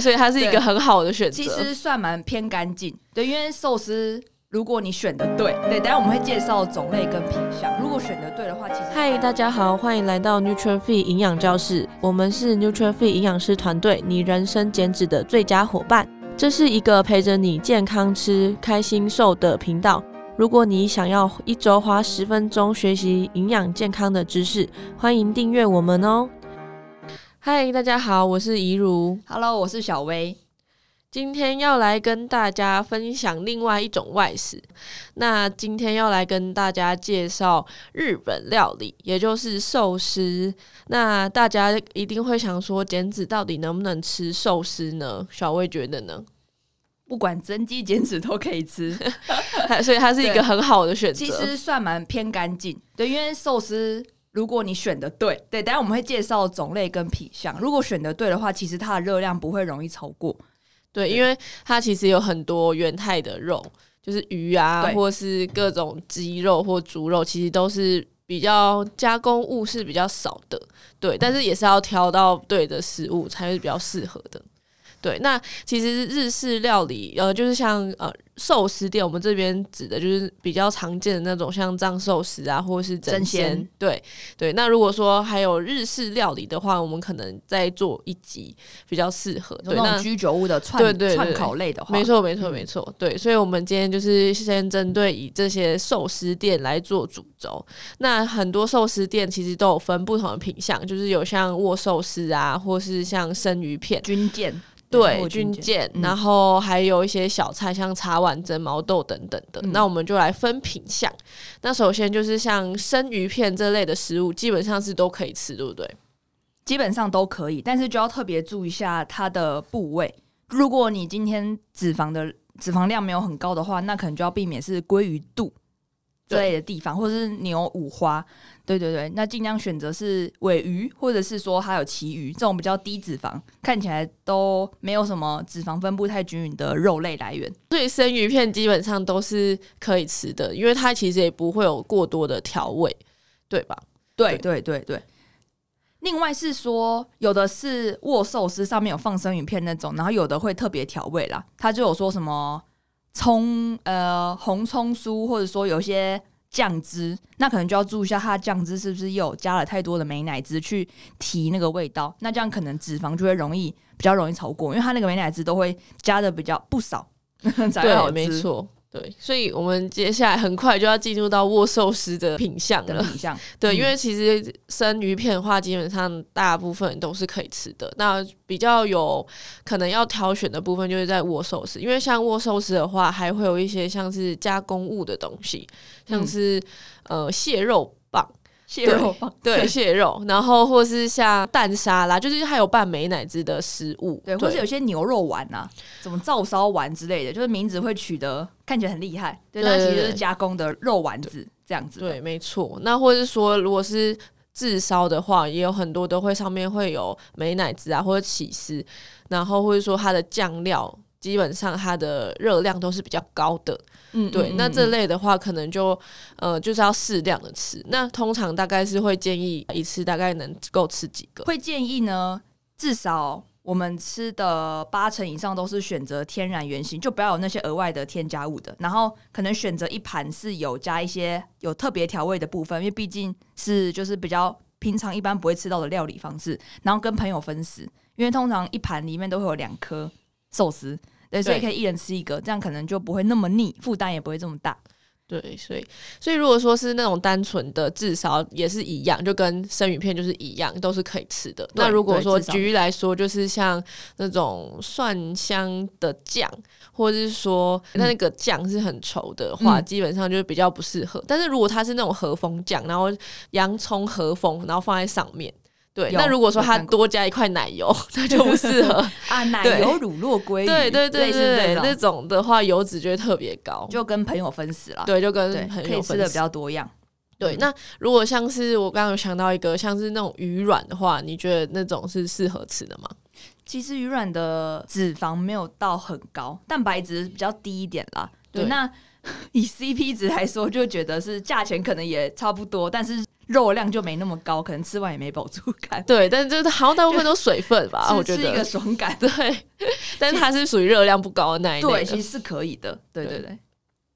所以它是一个很好的选择。其实算蛮偏干净，对，因为寿司如果你选的对，对，等下我们会介绍种类跟品相。如果选的对的话，其实嗨，大家好，欢迎来到 Nuture Fit 营养教室，我们是 Nuture Fit 营养师团队，你人生减脂的最佳伙伴。这是一个陪着你健康吃、开心瘦的频道。如果你想要一周花十分钟学习营养健康的知识，欢迎订阅我们哦。嗨，大家好，我是怡如。Hello，我是小薇。今天要来跟大家分享另外一种外食。那今天要来跟大家介绍日本料理，也就是寿司。那大家一定会想说，减脂到底能不能吃寿司呢？小薇觉得呢？不管增肌减脂都可以吃，所以它是一个很好的选择。其实算蛮偏干净，对，因为寿司如果你选的对，对，等下我们会介绍种类跟品相。如果选的对的话，其实它的热量不会容易超过。对，因为它其实有很多原态的肉，就是鱼啊，或是各种鸡肉或猪肉，其实都是比较加工物是比较少的。对，但是也是要挑到对的食物才是比较适合的。对，那其实日式料理，呃，就是像呃寿司店，我们这边指的就是比较常见的那种，像藏寿司啊，或者是争鲜。对对，那如果说还有日式料理的话，我们可能再做一集比较适合。对，那种居酒屋的串串烤类的话，没错没错没错。对，所以我们今天就是先针对以这些寿司店来做主轴。那很多寿司店其实都有分不同的品相，就是有像握寿司啊，或是像生鱼片、军舰。对，军舰，然后还有一些小菜，像茶碗蒸、毛豆等等的。嗯、那我们就来分品相。那首先就是像生鱼片这类的食物，基本上是都可以吃，对不对？基本上都可以，但是就要特别注意一下它的部位。如果你今天脂肪的脂肪量没有很高的话，那可能就要避免是鲑鱼肚之类的地方，或者是牛五花。对对对，那尽量选择是尾鱼，或者是说还有旗鱼这种比较低脂肪，看起来都没有什么脂肪分布太均匀的肉类来源。所以生鱼片基本上都是可以吃的，因为它其实也不会有过多的调味，对吧？对对对对。另外是说，有的是握寿司上面有放生鱼片那种，然后有的会特别调味啦，它就有说什么葱呃红葱酥，或者说有些。酱汁，那可能就要注意一下，它的酱汁是不是又加了太多的美乃滋去提那个味道？那这样可能脂肪就会容易比较容易超过，因为它那个美乃滋都会加的比较不少，对，没错。对，所以我们接下来很快就要进入到握寿司的品相了。品相，对，因为其实生鱼片的话，基本上大部分都是可以吃的。那比较有可能要挑选的部分，就是在握寿司，因为像握寿司的话，还会有一些像是加工物的东西，像是、嗯、呃蟹肉棒。蟹肉棒，对蟹肉，然后或是像蛋沙拉，就是还有拌美乃滋的食物，对，或是有些牛肉丸啊，什么照烧丸之类的，就是名字会取得看起来很厉害，对，但其实是加工的肉丸子这样子。对，没错。那或是说，如果是炙烧的话，也有很多都会上面会有美乃滋啊，或者起司，然后或者说它的酱料。基本上它的热量都是比较高的，嗯，对，嗯、那这类的话可能就呃就是要适量的吃。那通常大概是会建议一次大概能够吃几个？会建议呢，至少我们吃的八成以上都是选择天然原型，就不要有那些额外的添加物的。然后可能选择一盘是有加一些有特别调味的部分，因为毕竟是就是比较平常一般不会吃到的料理方式。然后跟朋友分食，因为通常一盘里面都会有两颗。寿司，对，所以可以一人吃一个，这样可能就不会那么腻，负担也不会这么大。对，所以，所以如果说是那种单纯的至少，也是一样，就跟生鱼片就是一样，都是可以吃的。那如果说举例来说，就是像那种蒜香的酱，或者是说那那个酱是很稠的话，嗯、基本上就是比较不适合。但是如果它是那种和风酱，然后洋葱和风，然后放在上面。对，那如果说它多加一块奶油，那就不适合 啊。奶油乳酪鲑鱼，对对对对，那种的话油脂就会特别高，就跟朋友分食了。对，就跟朋友吃的比较多样。对，那如果像是我刚刚有想到一个，像是那种鱼卵的话，你觉得那种是适合吃的吗？其实鱼卵的脂肪没有到很高，蛋白质比较低一点啦。对，那 以 CP 值来说，就觉得是价钱可能也差不多，但是。肉量就没那么高，可能吃完也没饱足感。对，但是就是好像大部分都水分吧，我觉得是一个爽感。对，但是它是属于热量不高的那一类。对，其实是可以的。对对对。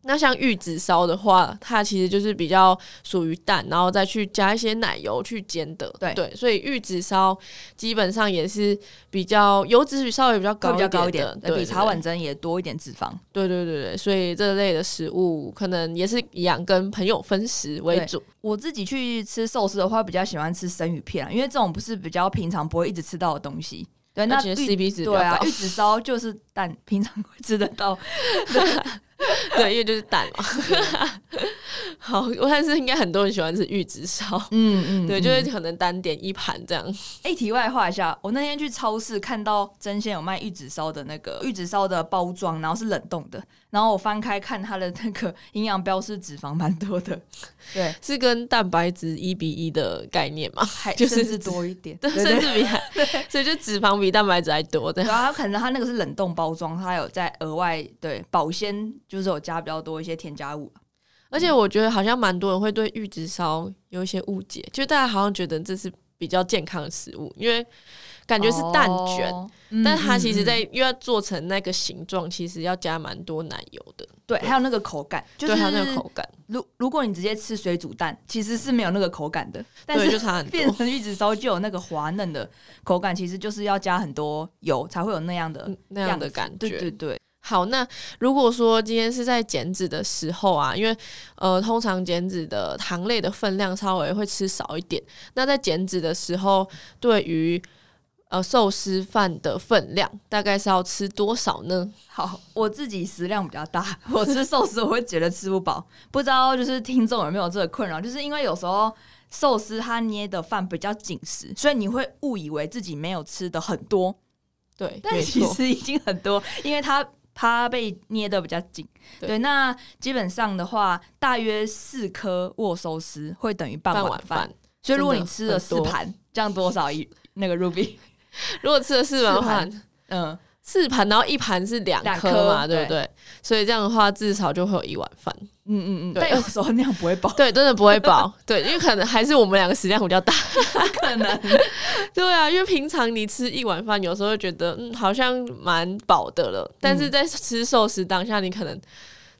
那像玉子烧的话，它其实就是比较属于蛋，然后再去加一些奶油去煎的。对对，所以玉子烧基本上也是比较油脂稍微比较高，比较高一点，对对对，比茶碗蒸也多一点脂肪。对对对对，所以这类的食物可能也是一样，跟朋友分食为主。我自己去吃寿司的话，比较喜欢吃生鱼片，因为这种不是比较平常不会一直吃到的东西。对，那 CP 值对啊，玉子烧就是蛋，平常会吃得到。对，因为就是蛋嘛。好，我但是应该很多人喜欢吃玉子烧。嗯嗯，对，就是可能单点一盘这样。哎、欸，题外话一下，我那天去超市看到真鲜有卖玉子烧的那个玉子烧的包装，然后是冷冻的。然后我翻开看它的那个营养标示，脂肪蛮多的。对，是跟蛋白质一比一的概念嘛？还 就是多一点，对，甚至比还，所以就脂肪比蛋白质还多的。然后可能它那个是冷冻包装，它有在额外对保鲜，就是有加比较多一些添加物。而且我觉得好像蛮多人会对玉子烧有一些误解，就大家好像觉得这是比较健康的食物，因为感觉是蛋卷，哦、但它其实在又要做成那个形状，其实要加蛮多奶油的。对，还有那个口感，就是还有那个口感。如如果你直接吃水煮蛋，其实是没有那个口感的。但是对，就差很多。变成玉子烧就有那个滑嫩的口感，其实就是要加很多油才会有那样的那样的感觉。对对对。好，那如果说今天是在减脂的时候啊，因为呃，通常减脂的糖类的分量稍微会吃少一点。那在减脂的时候，对于呃寿司饭的分量，大概是要吃多少呢？好，我自己食量比较大，我吃寿司我会觉得吃不饱。不知道就是听众有没有这个困扰？就是因为有时候寿司它捏的饭比较紧实，所以你会误以为自己没有吃的很多。对，但其实已经很多，因为它。它被捏的比较紧，对，对，那基本上的话，大约四颗握寿司会等于半碗饭，所以如果你吃了四盘，这样多少一那个 Ruby？如果吃了四盘的话，嗯。四盘，然后一盘是两颗嘛，对不对？所以这样的话，至少就会有一碗饭。嗯嗯嗯，对，但有时候那样不会饱。对，真的不会饱。对，因为可能还是我们两个食量比较大，可能。对啊，因为平常你吃一碗饭，有时候会觉得嗯，好像蛮饱的了。但是在吃寿司当下，你可能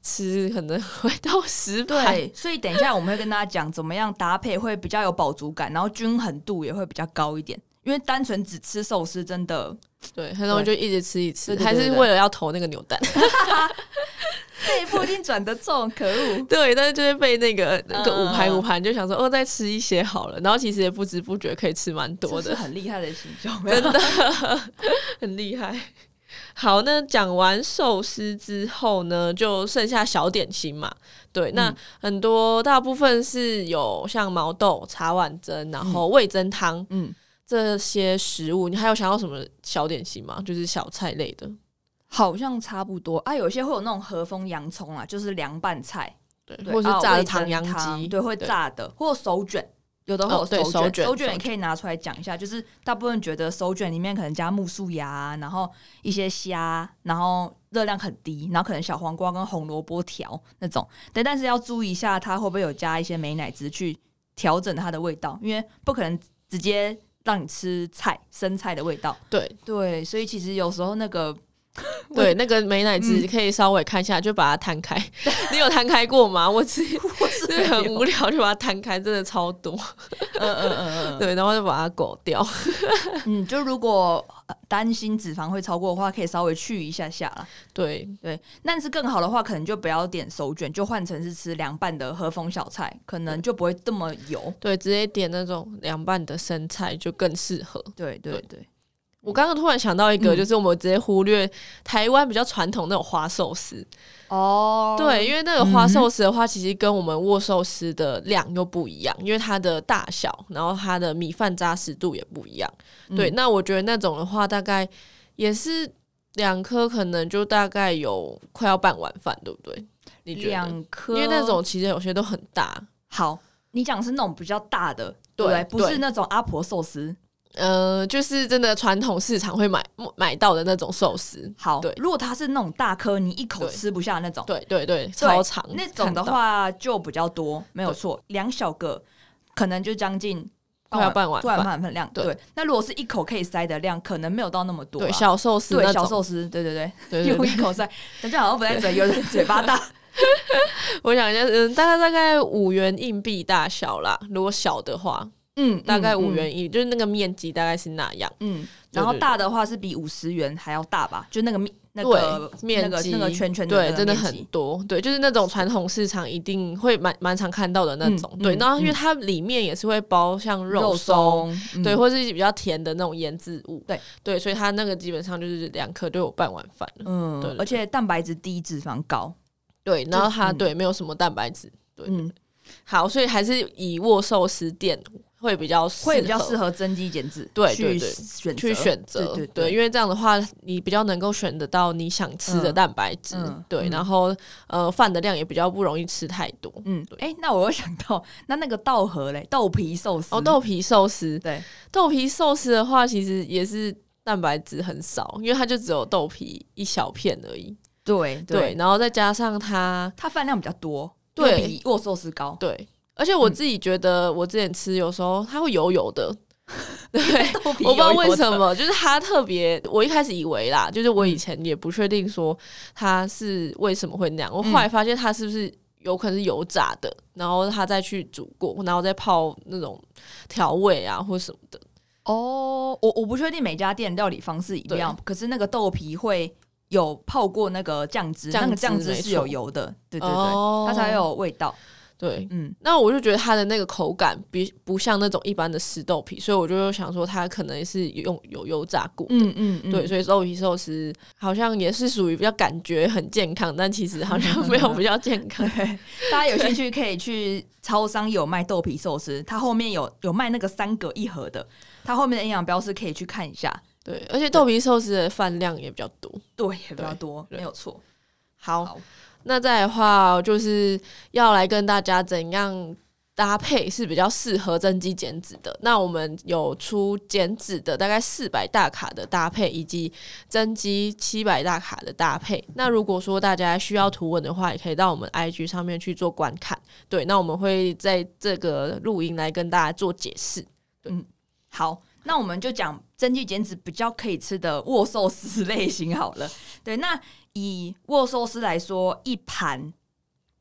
吃可能会到十盘。对，所以等一下我们会跟大家讲怎么样搭配会比较有饱足感，然后均衡度也会比较高一点。因为单纯只吃寿司真的。对，很容易就一直吃一吃，还是为了要投那个扭蛋。被布丁转得重，可恶。对，但是就是被那个那个五盘五盘，就想说哦，再吃一些好了。然后其实也不知不觉可以吃蛮多的，很厉害的形状，真的很厉害。好，那讲完寿司之后呢，就剩下小点心嘛。对，那很多大部分是有像毛豆、茶碗蒸，然后味增汤，嗯。嗯这些食物，你还有想要什么小点心吗？就是小菜类的，好像差不多啊。有些会有那种和风洋葱啊，就是凉拌菜，对，或者是炸的唐扬鸡，对，会炸的，或者手卷，有的会有手卷，手卷，手卷也可以拿出来讲一下。就是大部分觉得手卷里面可能加木薯芽，然后一些虾，然后热量很低，然后可能小黄瓜跟红萝卜条那种。对，但是要注意一下，它会不会有加一些美乃滋去调整它的味道，因为不可能直接。让你吃菜生菜的味道，对对，所以其实有时候那个 对那个美乃滋可以稍微看一下，就把它摊开。你有摊开过吗？我自己 是很无聊，就把它摊开，真的超多。嗯嗯嗯嗯，对，然后就把它狗掉。嗯，就如果担心脂肪会超过的话，可以稍微去一下下啦。对对，但是更好的话，可能就不要点手卷，就换成是吃凉拌的和风小菜，可能就不会这么油。对，直接点那种凉拌的生菜就更适合。对对对。对我刚刚突然想到一个，就是我们直接忽略台湾比较传统那种花寿司哦，对，因为那个花寿司的话，其实跟我们握寿司的量又不一样，因为它的大小，然后它的米饭扎实度也不一样。对，那我觉得那种的话，大概也是两颗，可能就大概有快要半碗饭，对不对？你觉得？两颗，因为那种其实有些都很大。好，你讲是那种比较大的，对，对，不是那种阿婆寿司。呃，就是真的传统市场会买买到的那种寿司。好，对，如果它是那种大颗，你一口吃不下那种，对对对，超长那种的话就比较多，没有错，两小个可能就将近快要半碗半碗饭量。对，那如果是一口可以塞的量，可能没有到那么多。对，小寿司，对小寿司，对对对，用一口塞，感觉好像不太准，有人嘴巴大。我想一下，嗯，大概大概五元硬币大小啦。如果小的话，嗯，大概五元一，就是那个面积大概是那样。嗯，然后大的话是比五十元还要大吧？就那个面那个面积那个圈圈，对，真的很多。对，就是那种传统市场一定会蛮蛮常看到的那种。对，然后因为它里面也是会包像肉松，对，或是比较甜的那种腌制物。对对，所以它那个基本上就是两颗就有半碗饭了。嗯，对，而且蛋白质低，脂肪高。对，然后它对没有什么蛋白质，对，好，所以还是以握寿司店会比较会比较适合增肌减脂，对对对，去选择，对对，因为这样的话你比较能够选得到你想吃的蛋白质，对，然后呃饭的量也比较不容易吃太多，嗯，哎，那我又想到那那个稻荷嘞，豆皮寿司，哦，豆皮寿司，对，豆皮寿司的话其实也是蛋白质很少，因为它就只有豆皮一小片而已。对对，然后再加上它，它饭量比较多，对，比握寿司高。对，而且我自己觉得，我之前吃有时候它会油油的，对，我不知道为什么，就是它特别。我一开始以为啦，就是我以前也不确定说它是为什么会那样。我后来发现它是不是有可能是油炸的，然后它再去煮过，然后再泡那种调味啊或什么的。哦，我我不确定每家店料理方式一样，可是那个豆皮会。有泡过那个酱汁，那个酱汁是有油的，对对对，它才有味道。对，嗯，那我就觉得它的那个口感比不像那种一般的湿豆皮，所以我就想说它可能是用有油炸过的。嗯嗯，对，所以豆皮寿司好像也是属于比较感觉很健康，但其实好像没有比较健康。大家有兴趣可以去超商有卖豆皮寿司，它后面有有卖那个三格一盒的，它后面的营养标示可以去看一下。对，而且豆皮寿司的饭量也比较多，对，也比较多，没有错。好，好，那再的话，就是要来跟大家怎样搭配是比较适合增肌减脂的。那我们有出减脂的大概四百大卡的搭配，以及增肌七百大卡的搭配。那如果说大家需要图文的话，也可以到我们 IG 上面去做观看。对，那我们会在这个录音来跟大家做解释。嗯，好。那我们就讲增肌减脂比较可以吃的握寿司类型好了。对，那以握寿司来说，一盘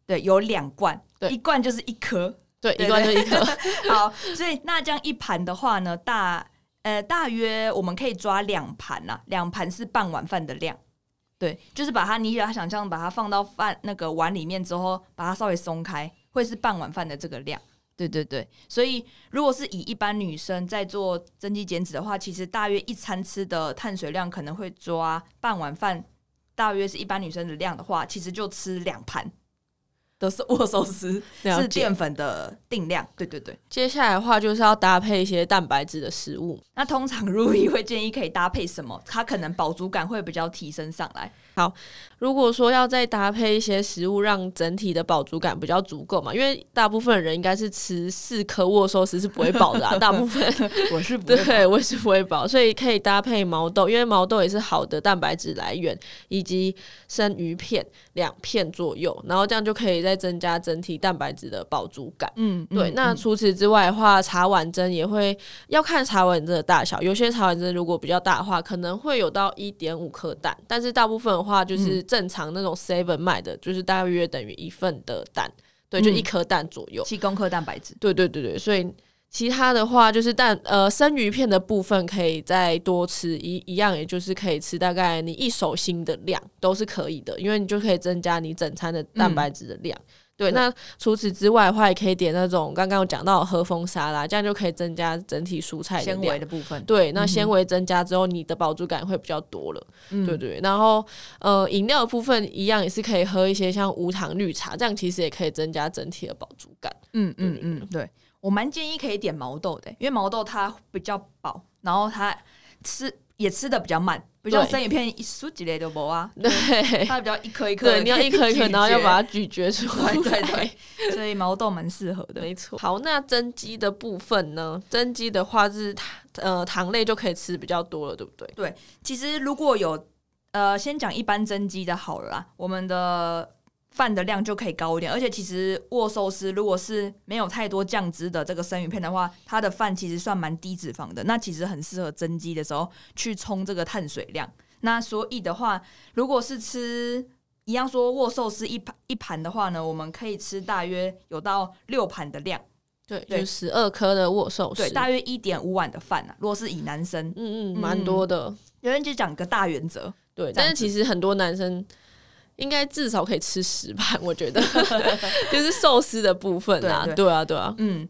对有两罐，对，一罐就是一颗，对，一罐就一颗。好，所以那这样一盘的话呢，大呃大约我们可以抓两盘呐，两盘是半碗饭的量。对，就是把它你把它想象把它放到饭那个碗里面之后，把它稍微松开，会是半碗饭的这个量。对对对，所以如果是以一般女生在做增肌减脂的话，其实大约一餐吃的碳水量可能会抓半碗饭，大约是一般女生的量的话，其实就吃两盘。都是握寿司，是淀粉的定量。对对对，接下来的话就是要搭配一些蛋白质的食物。那通常 Ruby 会建议可以搭配什么？它可能饱足感会比较提升上来。好，如果说要再搭配一些食物，让整体的饱足感比较足够嘛，因为大部分人应该是吃四颗握寿司是不会饱的啊。大部分我是不会对，我也是不会饱，所以可以搭配毛豆，因为毛豆也是好的蛋白质来源，以及生鱼片两片左右，然后这样就可以。再增加整体蛋白质的饱足感。嗯，对。嗯、那除此之外的话，茶碗蒸也会要看茶碗蒸的大小。有些茶碗蒸如果比较大的话，可能会有到一点五颗蛋。但是大部分的话，就是正常那种 seven 卖的，就是大约等于一份的蛋。对，就一颗蛋左右，七公克蛋白质。对对对对，所以。其他的话就是蛋呃生鱼片的部分可以再多吃一一样，也就是可以吃大概你一手心的量都是可以的，因为你就可以增加你整餐的蛋白质的量。嗯、对，那除此之外的话，也可以点那种刚刚有讲到的和风沙拉，这样就可以增加整体蔬菜纤维的部分。对，那纤维增加之后，你的饱足感会比较多了。嗯、对对，然后呃饮料的部分一样也是可以喝一些像无糖绿茶，这样其实也可以增加整体的饱足感。嗯嗯嗯，对。我蛮建议可以点毛豆的，因为毛豆它比较饱，然后它吃也吃的比较慢，不像生鱼片一梳几类都不啊。对，它比较一颗一颗，对，你要一颗一颗，然后要把它咀嚼出来。对对，所以毛豆蛮适合的，没错。好，那增肌的部分呢？增肌的话是糖呃糖类就可以吃比较多了，对不对？对，其实如果有呃先讲一般增肌的好了啦，我们的。饭的量就可以高一点。而且其实握寿司如果是没有太多酱汁的这个生鱼片的话，它的饭其实算蛮低脂肪的，那其实很适合增肌的时候去冲这个碳水量。那所以的话，如果是吃一样说握寿司一盘一盘的话呢，我们可以吃大约有到六盘的量。对，对，十二颗的握寿司，对，大约一点五碗的饭啊。如果是以男生，嗯嗯，蛮多的。有人就讲个大原则，对，但是其实很多男生应该至少可以吃十盘，我觉得就是寿司的部分啊，对，啊，对啊，嗯。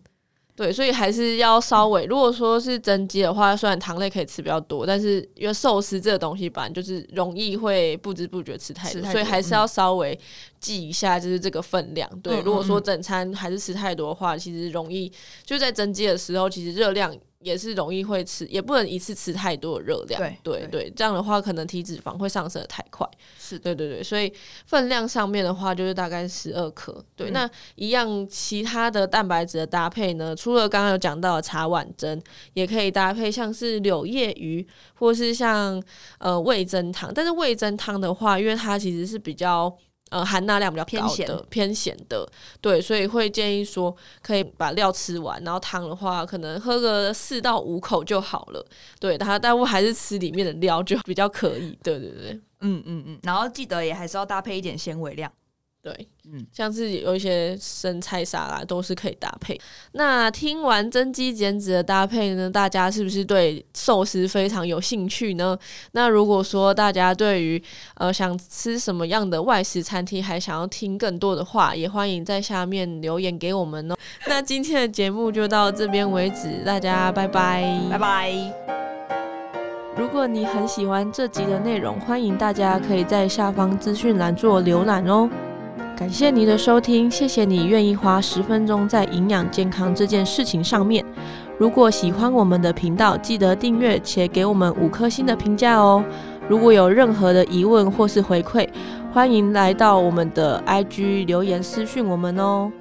对，所以还是要稍微，如果说是增肌的话，虽然糖类可以吃比较多，但是因为寿司这个东西本来就是容易会不知不觉吃太多，太多，所以还是要稍微记一下，就是这个分量。对，嗯、如果说整餐还是吃太多的话，其实容易就在增肌的时候，其实热量。也是容易会吃，也不能一次吃太多的热量。对对对，这样的话可能体脂肪会上升的太快。是，对对对，所以分量上面的话就是大概十二克。对，嗯、那一样其他的蛋白质的搭配呢？除了刚刚有讲到的茶碗蒸，也可以搭配像是柳叶鱼，或是像呃味增汤。但是味增汤的话，因为它其实是比较。呃，含钠量比较高的，偏咸的，对，所以会建议说可以把料吃完，然后汤的话可能喝个四到五口就好了。对，它但我还是吃里面的料就比较可以。对对对，嗯嗯嗯，然后记得也还是要搭配一点纤维量。对，嗯，像是有一些生菜沙拉都是可以搭配。那听完增肌减脂的搭配呢，大家是不是对寿司非常有兴趣呢？那如果说大家对于呃想吃什么样的外食餐厅，还想要听更多的话，也欢迎在下面留言给我们哦。那今天的节目就到这边为止，大家拜拜，拜拜。如果你很喜欢这集的内容，欢迎大家可以在下方资讯栏做浏览哦。感谢您的收听，谢谢你愿意花十分钟在营养健康这件事情上面。如果喜欢我们的频道，记得订阅且给我们五颗星的评价哦。如果有任何的疑问或是回馈，欢迎来到我们的 IG 留言私讯我们哦。